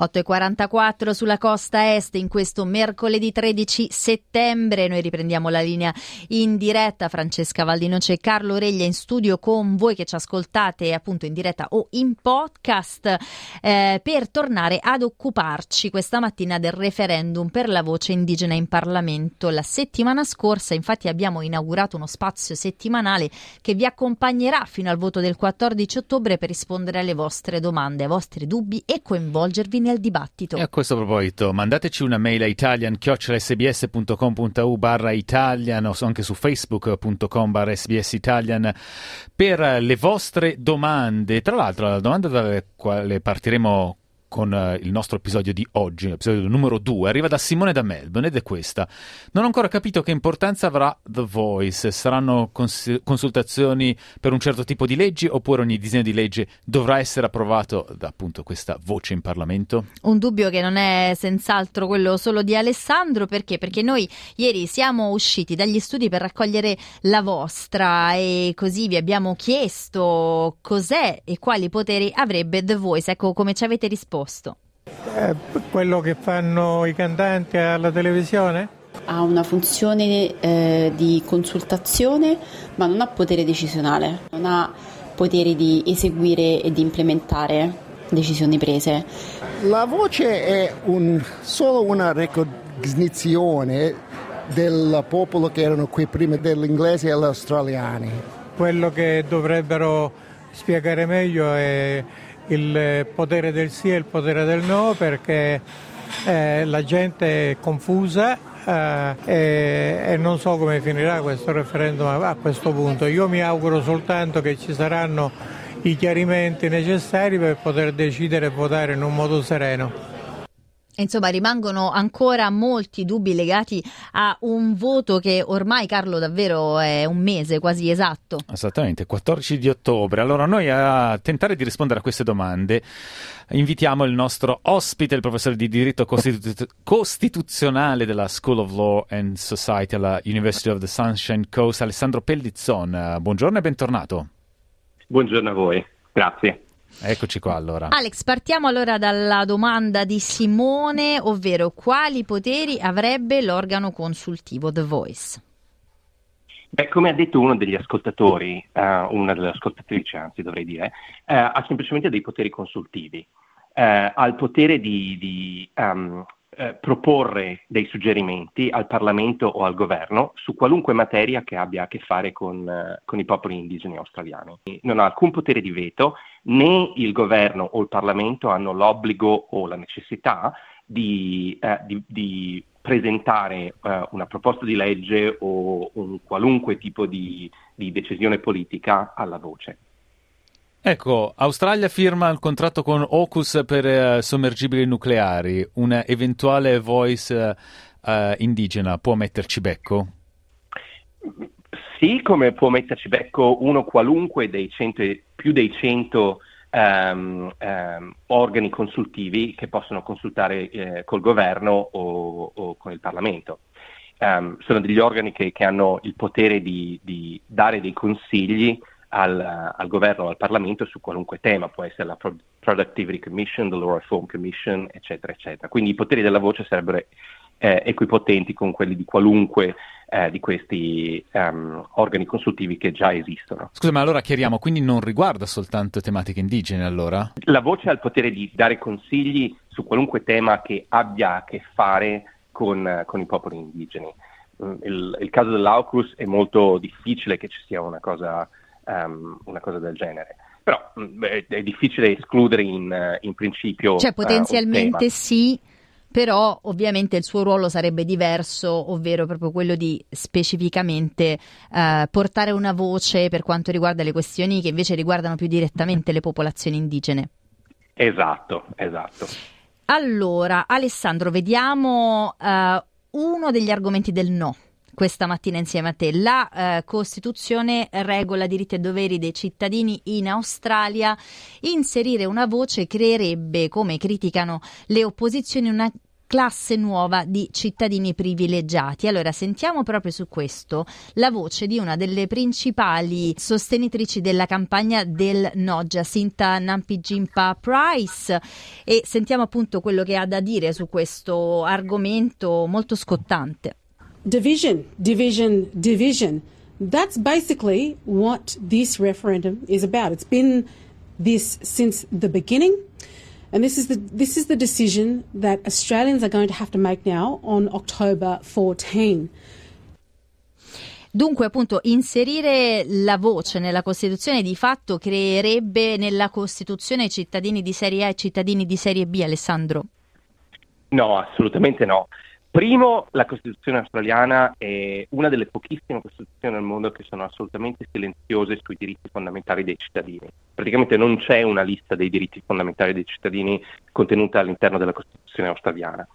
8.44 sulla costa est in questo mercoledì 13 settembre. Noi riprendiamo la linea in diretta. Francesca Valdinoce e Carlo Reglia in studio con voi che ci ascoltate appunto in diretta o in podcast eh, per tornare ad occuparci questa mattina del referendum per la voce indigena in Parlamento. La settimana scorsa infatti abbiamo inaugurato uno spazio settimanale che vi accompagnerà fino al voto del 14 ottobre per rispondere alle vostre domande, ai vostri dubbi e coinvolgervi nel dibattito. E a questo proposito, mandateci una mail a italian.sbs.com.au barra italian o anche su facebook.com barra sbs italian per le vostre domande. Tra l'altro, la domanda dalle quale partiremo con uh, il nostro episodio di oggi, l'episodio numero 2, arriva da Simone da Melbourne ed è questa. Non ho ancora capito che importanza avrà The Voice. Saranno cons- consultazioni per un certo tipo di leggi oppure ogni disegno di legge dovrà essere approvato da appunto questa voce in Parlamento? Un dubbio che non è senz'altro quello solo di Alessandro, perché? Perché noi ieri siamo usciti dagli studi per raccogliere la vostra e così vi abbiamo chiesto cos'è e quali poteri avrebbe The Voice. Ecco come ci avete risposto posto? Eh, quello che fanno i cantanti alla televisione? Ha una funzione eh, di consultazione ma non ha potere decisionale, non ha potere di eseguire e di implementare decisioni prese. La voce è un, solo una recognizione del popolo che erano qui prima degli inglesi e gli australiani. Quello che dovrebbero spiegare meglio è il potere del sì e il potere del no perché eh, la gente è confusa eh, e, e, non so come finirà questo referendum a, a questo punto. Io mi auguro soltanto che ci saranno i chiarimenti necessari per poter decidere e votare in un modo sereno. Insomma, rimangono ancora molti dubbi legati a un voto che ormai, Carlo, davvero è un mese quasi esatto. Esattamente, 14 di ottobre. Allora, noi a tentare di rispondere a queste domande invitiamo il nostro ospite, il professore di diritto costitu- costituzionale della School of Law and Society alla University of the Sunshine Coast, Alessandro Pellizzon. Buongiorno e bentornato. Buongiorno a voi, grazie. Eccoci qua allora. Alex, partiamo allora dalla domanda di Simone, ovvero quali poteri avrebbe l'organo consultivo The Voice? Beh, come ha detto uno degli ascoltatori, uh, una delle ascoltatrici anzi dovrei dire, uh, ha semplicemente dei poteri consultivi. Uh, ha il potere di, di um, eh, proporre dei suggerimenti al Parlamento o al governo su qualunque materia che abbia a che fare con, eh, con, i popoli indigeni australiani. Non ha alcun potere di veto, né il governo o il Parlamento hanno l'obbligo o la necessità di, eh, di, di presentare eh, una proposta di legge o un qualunque tipo di, di decisione politica alla voce. Ecco, Australia firma il contratto con AUKUS per uh, sommergibili nucleari. Un eventuale voice uh, uh, indigena può metterci becco? Sì, come può metterci becco uno qualunque dei cento, più dei 100 um, um, organi consultivi che possono consultare eh, col governo o, o, con il Parlamento. Um, sono degli organi che, che hanno il potere di, di dare dei consigli al, al, governo o al Parlamento su qualunque tema, può essere la Pro- Productivity Commission, la Law Reform Commission, eccetera, eccetera. Quindi i poteri della voce sarebbero eh, equipotenti con quelli di qualunque eh, di questi um, organi consultivi che già esistono. Scusa, ma allora chiariamo, quindi non riguarda soltanto tematiche indigene allora? La voce ha il potere di dare consigli su qualunque tema che abbia a che fare con, con i popoli indigeni. Mm, il, il caso dell'AUKUS è molto difficile che ci sia una cosa um, una cosa del genere. Però mh, mm, è difficile escludere in, in principio. Cioè, potenzialmente uh, sì, però ovviamente il suo ruolo sarebbe diverso, ovvero proprio quello di specificamente uh, portare una voce per quanto riguarda le questioni che invece riguardano più direttamente le popolazioni indigene. Esatto, esatto. Allora, Alessandro, vediamo uh, uno degli argomenti del no questa mattina insieme a te. La eh, Costituzione regola diritti e doveri dei cittadini in Australia. Inserire una voce creerebbe, come criticano le opposizioni, una classe nuova di cittadini privilegiati. Allora sentiamo proprio su questo la voce di una delle principali sostenitrici della campagna del no, Jacinta Nampijimpa Price e sentiamo appunto quello che ha da dire su questo argomento molto scottante. Division, division, division. That's basically what this referendum is about. It's been this since the beginning. And this is the this is the decision that Australians are going to have to make now on October 14. Dunque, appunto, inserire la voce nella Costituzione di fatto creerebbe nella Costituzione cittadini di serie A e cittadini di serie B, Alessandro? No, assolutamente no. Primo, la Costituzione australiana è una delle pochissime Costituzioni al mondo che sono assolutamente silenziose sui diritti fondamentali dei cittadini. Praticamente non c'è una lista dei diritti fondamentali dei cittadini contenuta all'interno della Costituzione australiana.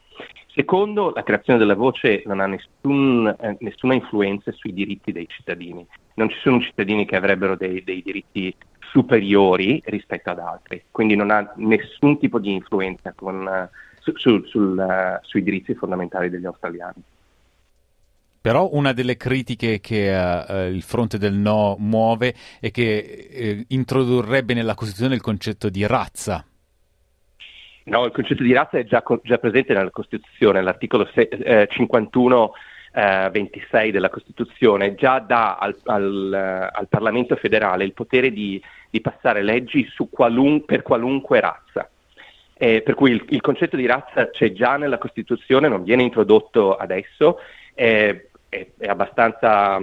Secondo, la creazione della voce non ha nessun, eh, nessuna influenza sui diritti dei cittadini. Non ci sono cittadini che avrebbero dei, dei diritti superiori rispetto ad altri, quindi non ha nessun tipo di influenza con... Eh, su, su, sul, uh, sui diritti fondamentali degli australiani. Però una delle critiche che uh, il fronte del no muove è che uh, introdurrebbe nella Costituzione il concetto di razza. No, il concetto di razza è già, già presente nella Costituzione, l'articolo se, eh, 51 eh, 26 della Costituzione già dà al, al, al Parlamento federale il potere di, di passare leggi qualun, per qualunque razza. Eh, per cui il, il, concetto di razza c'è già nella Costituzione, non viene introdotto adesso, eh, è, è, abbastanza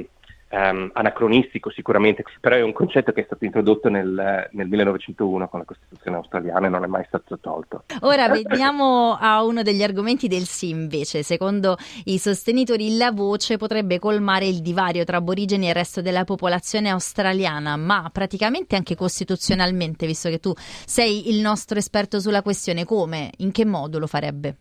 um, anacronistico sicuramente, però è un concetto che è stato introdotto nel, nel 1901 con la Costituzione australiana e non è mai stato tolto. Ora veniamo a uno degli argomenti del sì invece. Secondo i sostenitori la voce potrebbe colmare il divario tra aborigeni e il resto della popolazione australiana, ma praticamente anche costituzionalmente, visto che tu sei il nostro esperto sulla questione, come? In che modo lo farebbe?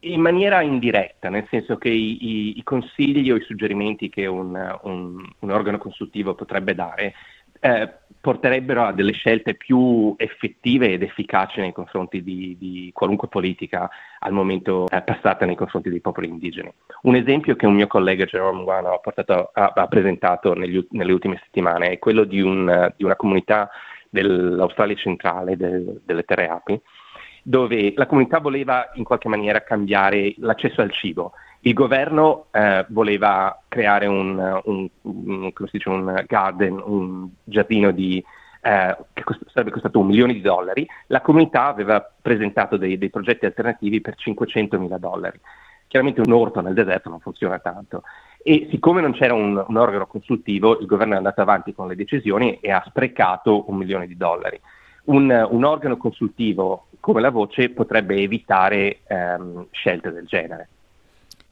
In maniera indiretta, nel senso che i, i, i consigli o i suggerimenti che un, un, un organo consultivo potrebbe dare eh, porterebbero a delle scelte più effettive ed efficaci nei confronti di, di qualunque politica al momento eh, passata nei confronti dei popoli indigeni. Un esempio che un mio collega Jerome Guano ha, portato, ha, ha presentato negli, nelle ultime settimane è quello di, un, di una comunità dell'Australia centrale, del, delle Terre Api, dove la comunità voleva in qualche maniera cambiare l'accesso al cibo. Il governo eh, voleva creare un, un, un, dice, un, garden, un giardino di, eh, che cost- sarebbe costato un milione di dollari. La comunità aveva presentato dei, dei progetti alternativi per 500 mila dollari. Chiaramente un orto nel deserto non funziona tanto. E siccome non c'era un, un organo consultivo, il governo è andato avanti con le decisioni e ha sprecato un milione di dollari un, un, organo consultivo come la voce potrebbe evitare ehm, scelte del genere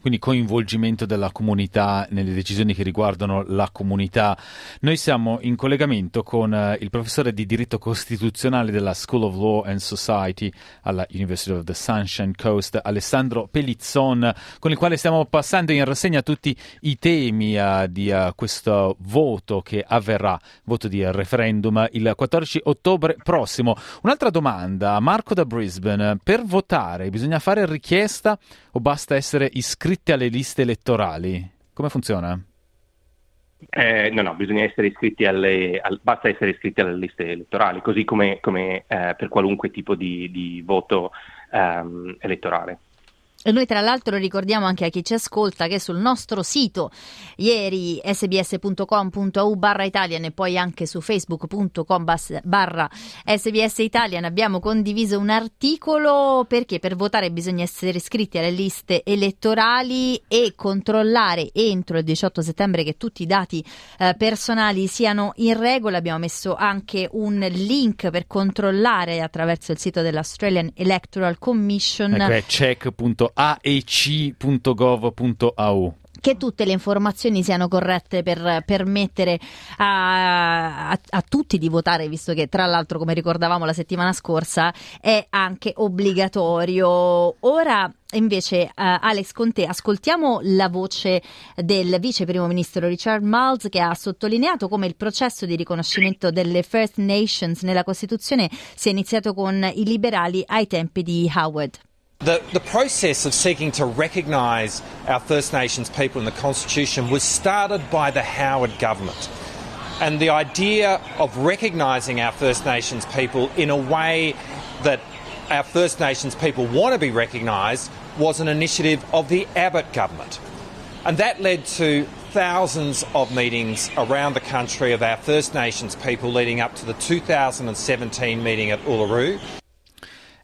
quindi coinvolgimento della comunità nelle decisioni che riguardano la comunità. Noi siamo in collegamento con uh, il professore di diritto costituzionale della School of Law and Society alla University of the Sunshine Coast, Alessandro Pelizzon, con il quale stiamo passando in rassegna tutti i temi uh, di uh, questo voto che avverrà, voto di referendum, il 14 ottobre prossimo. Un'altra domanda, Marco da Brisbane, per votare bisogna fare richiesta o basta essere iscritto iscritti alle liste elettorali? Come funziona? Eh, no, no, bisogna essere iscritti alle, al, basta essere iscritti alle liste elettorali, così come, come eh, per qualunque tipo di, di voto ehm, elettorale. E noi tra l'altro ricordiamo anche a chi ci ascolta che sul nostro sito ieri sbs.com.au barra Italian e poi anche su facebook.com barra sbs Italian abbiamo condiviso un articolo perché per votare bisogna essere iscritti alle liste elettorali e controllare entro il 18 settembre che tutti i dati eh, personali siano in regola. Abbiamo messo anche un link per controllare attraverso il sito dell'Australian Electoral Commission. Ecco, è check.au aec.gov.au che tutte le informazioni siano corrette per permettere a, a, a, tutti di votare, visto che tra l'altro, come ricordavamo la settimana scorsa, è anche obbligatorio. Ora invece, uh, Alex, con te ascoltiamo la voce del vice primo ministro Richard Miles che ha sottolineato come il processo di riconoscimento delle First Nations nella Costituzione sia iniziato con i liberali ai tempi di Howard. The, the process of seeking to recognise our First Nations people in the Constitution was started by the Howard government. And the idea of recognising our First Nations people in a way that our First Nations people want to be recognised was an initiative of the Abbott government. And that led to thousands of meetings around the country of our First Nations people leading up to the 2017 meeting at Uluru.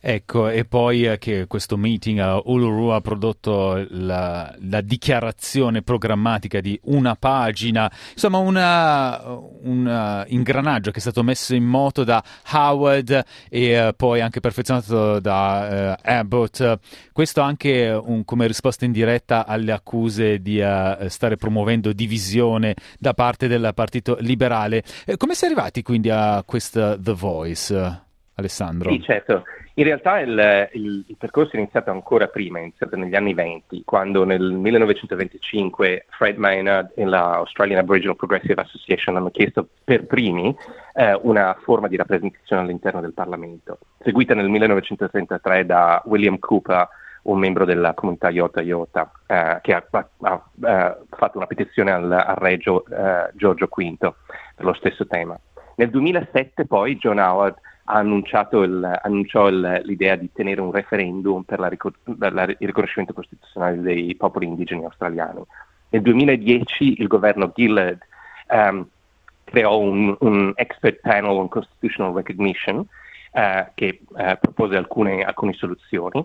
Ecco, e poi eh, che questo meeting a Uluru ha prodotto la, la, dichiarazione programmatica di una pagina, insomma un ingranaggio che è stato messo in moto da Howard e uh, poi anche perfezionato da uh, Abbott. Questo anche un, come risposta in diretta alle accuse di uh, stare promuovendo divisione da parte del Partito Liberale. come si è arrivati quindi a questa The Voice? Alessandro. Sì, certo. In realtà il, il, il, percorso è iniziato ancora prima, è iniziato negli anni 20, quando nel 1925 Fred Maynard e la Australian Aboriginal Progressive Association hanno chiesto per primi eh, una forma di rappresentazione all'interno del Parlamento, seguita nel 1933 da William Cooper, un membro della comunità Iota Iota, eh, che ha, ha, ha, eh, fatto una petizione al, al regio eh, Giorgio V per lo stesso tema. Nel 2007 poi John Howard il, annunciò il, l'idea di tenere un referendum per, la, per la, il riconoscimento costituzionale dei popoli indigeni australiani. Nel 2010 il governo Gillard um, creò un, un, expert panel on constitutional recognition uh, che uh, propose alcune, alcune soluzioni.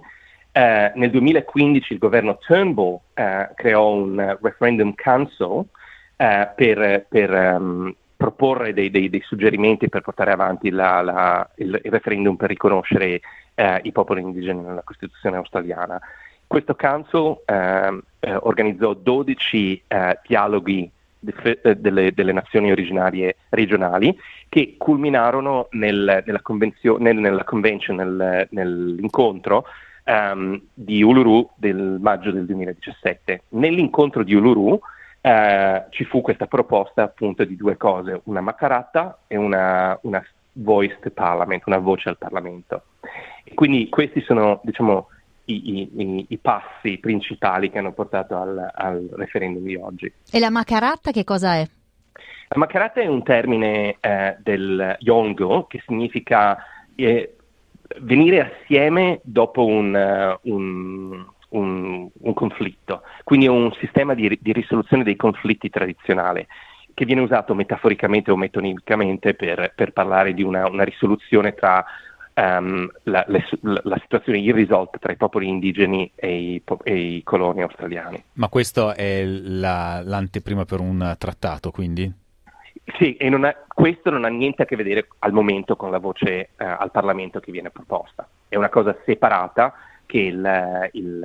Uh, nel 2015 il governo Turnbull creò un referendum council per, per um, proporre dei, dei, dei, suggerimenti per portare avanti la, la, il, il, referendum per riconoscere eh, i popoli indigeni nella Costituzione australiana. Questo council eh, eh, organizzò 12 eh, dialoghi de, eh, delle, delle, nazioni originarie regionali che culminarono nel, nella, nel, nella, convention, nel, nell'incontro um, di Uluru del maggio del 2017. Nell'incontro di Uluru eh, ci fu questa proposta appunto di due cose, una macaratta e una, una voiced parliament, una voce al Parlamento. E quindi questi sono diciamo, i, i, i, passi principali che hanno portato al, al, referendum di oggi. E la macaratta che cosa è? La macaratta è un termine eh, del Yongo che significa eh, venire assieme dopo un, uh, un un, un conflitto, quindi è un sistema di, di, risoluzione dei conflitti tradizionale che viene usato metaforicamente o metonicamente per, per parlare di una, una risoluzione tra um, la, le, la, situazione irrisolta tra i popoli indigeni e i, e i coloni australiani. Ma questo è la, l'anteprima per un trattato, quindi? Sì, e non ha, questo non ha niente a che vedere al momento con la voce uh, al Parlamento che viene proposta. È una cosa separata che il, il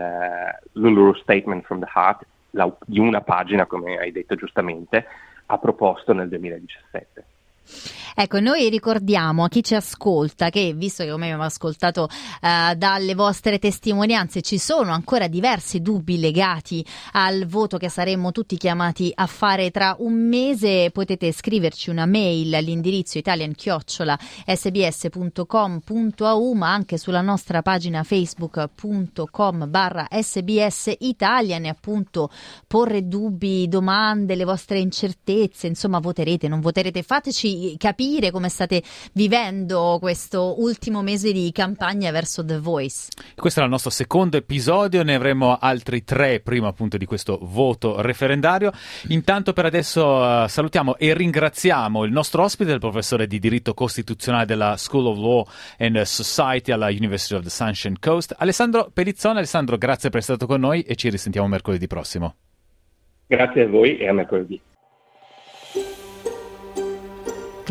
l'Uluru Statement from the Heart, la, di una pagina, come hai detto giustamente, ha proposto nel 2017. Ecco, noi ricordiamo a chi ci ascolta che, visto che come abbiamo ascoltato eh, dalle vostre testimonianze, ci sono ancora diversi dubbi legati al voto che saremmo tutti chiamati a fare tra un mese, potete scriverci una mail all'indirizzo italian-sbs.com.au ma anche sulla nostra pagina facebook.com barra sbs e appunto porre dubbi, domande, le vostre incertezze, insomma voterete, non voterete, fateci capire come state vivendo questo ultimo mese di campagna verso The Voice. Questo è il nostro secondo episodio, ne avremo altri tre prima appunto di questo voto referendario. Intanto per adesso uh, salutiamo e ringraziamo il nostro ospite, il professore di diritto costituzionale della School of Law and Society alla University of the Sunshine Coast, Alessandro Pellizzone. Alessandro, grazie per essere stato con noi e ci risentiamo mercoledì prossimo. Grazie a voi e a mercoledì.